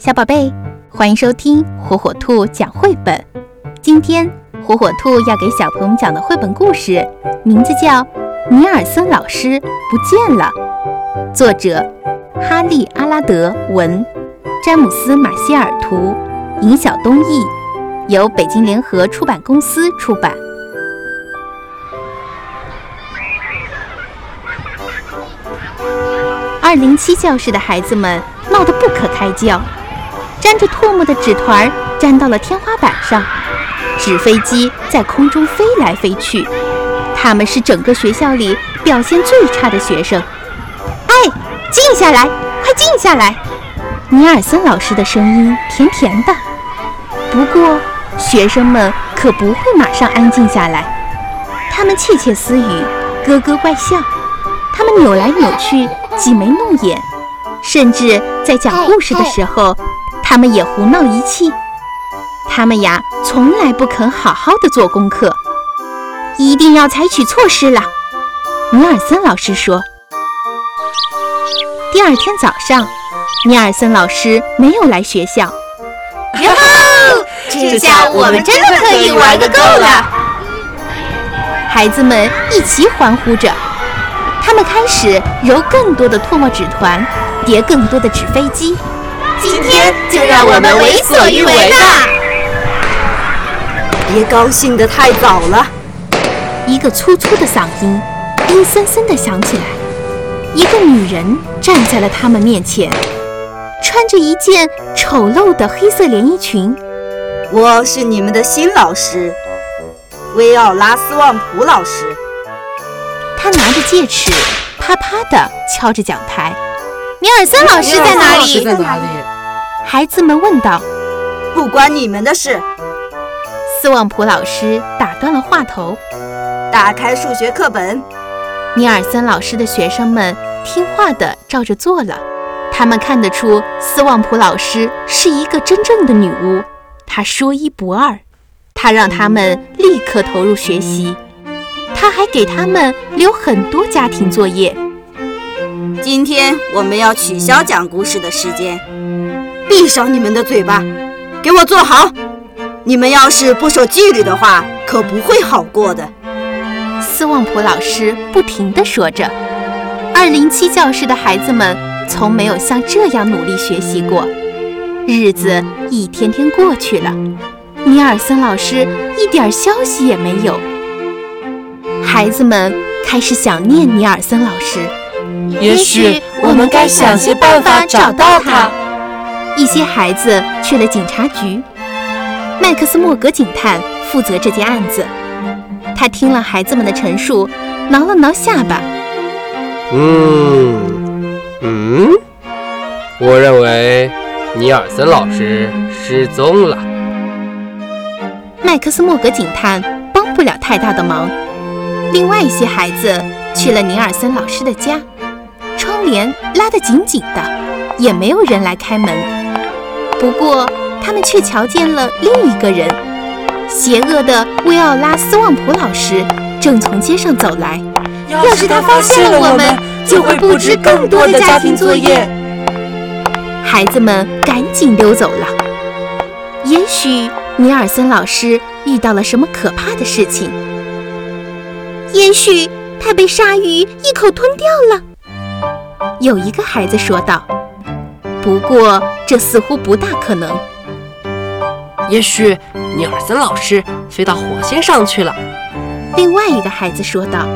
小宝贝，欢迎收听火火兔讲绘本。今天火火兔要给小朋友们讲的绘本故事，名字叫《尼尔森老师不见了》，作者哈利·阿拉德文，詹姆斯·马歇尔图，尹晓东译，由北京联合出版公司出版。二零七教室的孩子们闹得不可开交。沾着唾沫的纸团粘到了天花板上，纸飞机在空中飞来飞去。他们是整个学校里表现最差的学生。哎，静下来，快静下来！尼尔森老师的声音甜甜的。不过，学生们可不会马上安静下来。他们窃窃私语，咯咯怪笑。他们扭来扭去，挤眉弄眼，甚至在讲故事的时候。他们也胡闹一气，他们呀，从来不肯好好的做功课，一定要采取措施了。尼尔森老师说。第二天早上，尼尔森老师没有来学校。哟吼！这下我们真的可以玩个够了！孩子们一起欢呼着，他们开始揉更多的唾沫纸团，叠更多的纸飞机。今天就让我们为所欲为吧！别高兴得太早了。一个粗粗的嗓音阴森森地响起来。一个女人站在了他们面前，穿着一件丑陋的黑色连衣裙。我是你们的新老师，维奥拉斯旺普老师。他拿着戒尺，啪啪地敲着讲台。尼尔森老师在哪里？孩子们问道。不关你们的事。斯旺普老师打断了话头。打开数学课本。尼尔森老师的学生们听话地照着做了。他们看得出斯旺普老师是一个真正的女巫，她说一不二。她让他们立刻投入学习，她还给他们留很多家庭作业。今天我们要取消讲故事的时间。闭上你们的嘴巴，给我坐好。你们要是不守纪律的话，可不会好过的。斯旺普老师不停地说着。二零七教室的孩子们从没有像这样努力学习过。日子一天天过去了，尼尔森老师一点消息也没有。孩子们开始想念尼尔森老师。也许我们该想些办法找到他。一些孩子去了警察局，麦克斯莫格警探负责这件案子。他听了孩子们的陈述，挠了挠下巴。嗯嗯，我认为尼尔森老师失踪了。麦克斯莫格警探帮不了太大的忙。另外一些孩子去了尼尔森老师的家。窗帘拉得紧紧的，也没有人来开门。不过，他们却瞧见了另一个人——邪恶的维奥拉斯旺普老师，正从街上走来。要是他发现了我们，就会布置更多的家庭作业。孩子们赶紧溜走了。也许尼尔森老师遇到了什么可怕的事情。也许他被鲨鱼一口吞掉了。有一个孩子说道：“不过这似乎不大可能。也许尼尔森老师飞到火星上去了。”另外一个孩子说道：“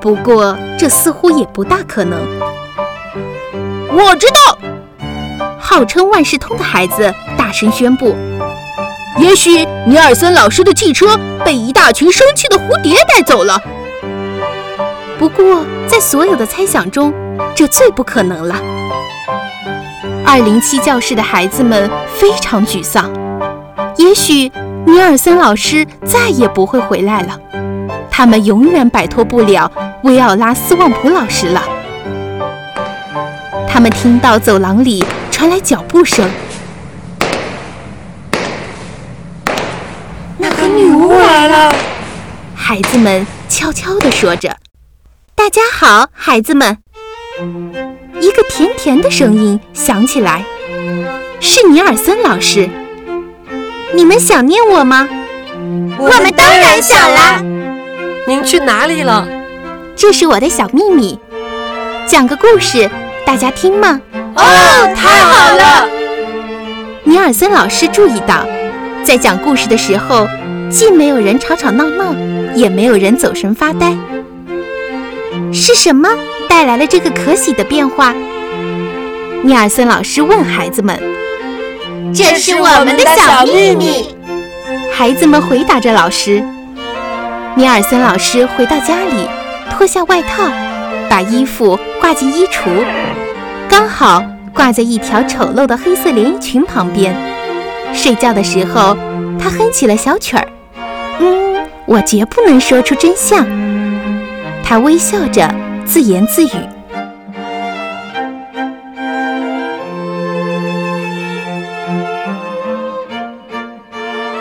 不过这似乎也不大可能。”我知道，号称万事通的孩子大声宣布：“也许尼尔森老师的汽车被一大群生气的蝴蝶带走了。”不过在所有的猜想中，这最不可能了。二零七教室的孩子们非常沮丧。也许尼尔森老师再也不会回来了，他们永远摆脱不了维奥拉斯旺普老师了。他们听到走廊里传来脚步声，那个女巫来了。孩子们悄悄地说着：“大家好，孩子们。”一个甜甜的声音响起来：“是尼尔森老师。你们想念我吗？我们当然想啦！您去哪里了？这是我的小秘密，讲个故事，大家听吗？哦，太好了！尼尔森老师注意到，在讲故事的时候，既没有人吵吵闹闹，也没有人走神发呆。是什么带来了这个可喜的变化？尼尔森老师问孩子们。这是我们的小秘密。孩子们回答着老师。尼尔森老师回到家里，脱下外套，把衣服挂进衣橱，刚好挂在一条丑陋的黑色连衣裙旁边。睡觉的时候，他哼起了小曲儿。嗯，我绝不能说出真相。他微笑着自言自语。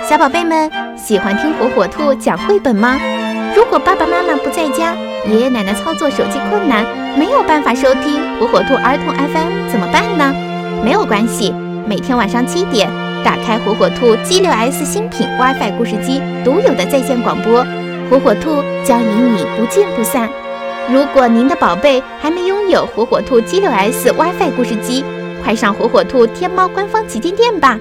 小宝贝们喜欢听火火兔讲绘本吗？如果爸爸妈妈不在家，爷爷奶奶操作手机困难，没有办法收听火火兔儿童 FM 怎么办呢？没有关系，每天晚上七点，打开火火兔 G6S 新品 WiFi 故事机独有的在线广播，火火兔将与你不见不散。如果您的宝贝还没拥有火火兔 G6S WiFi 故事机，快上火火兔天猫官方旗舰店吧！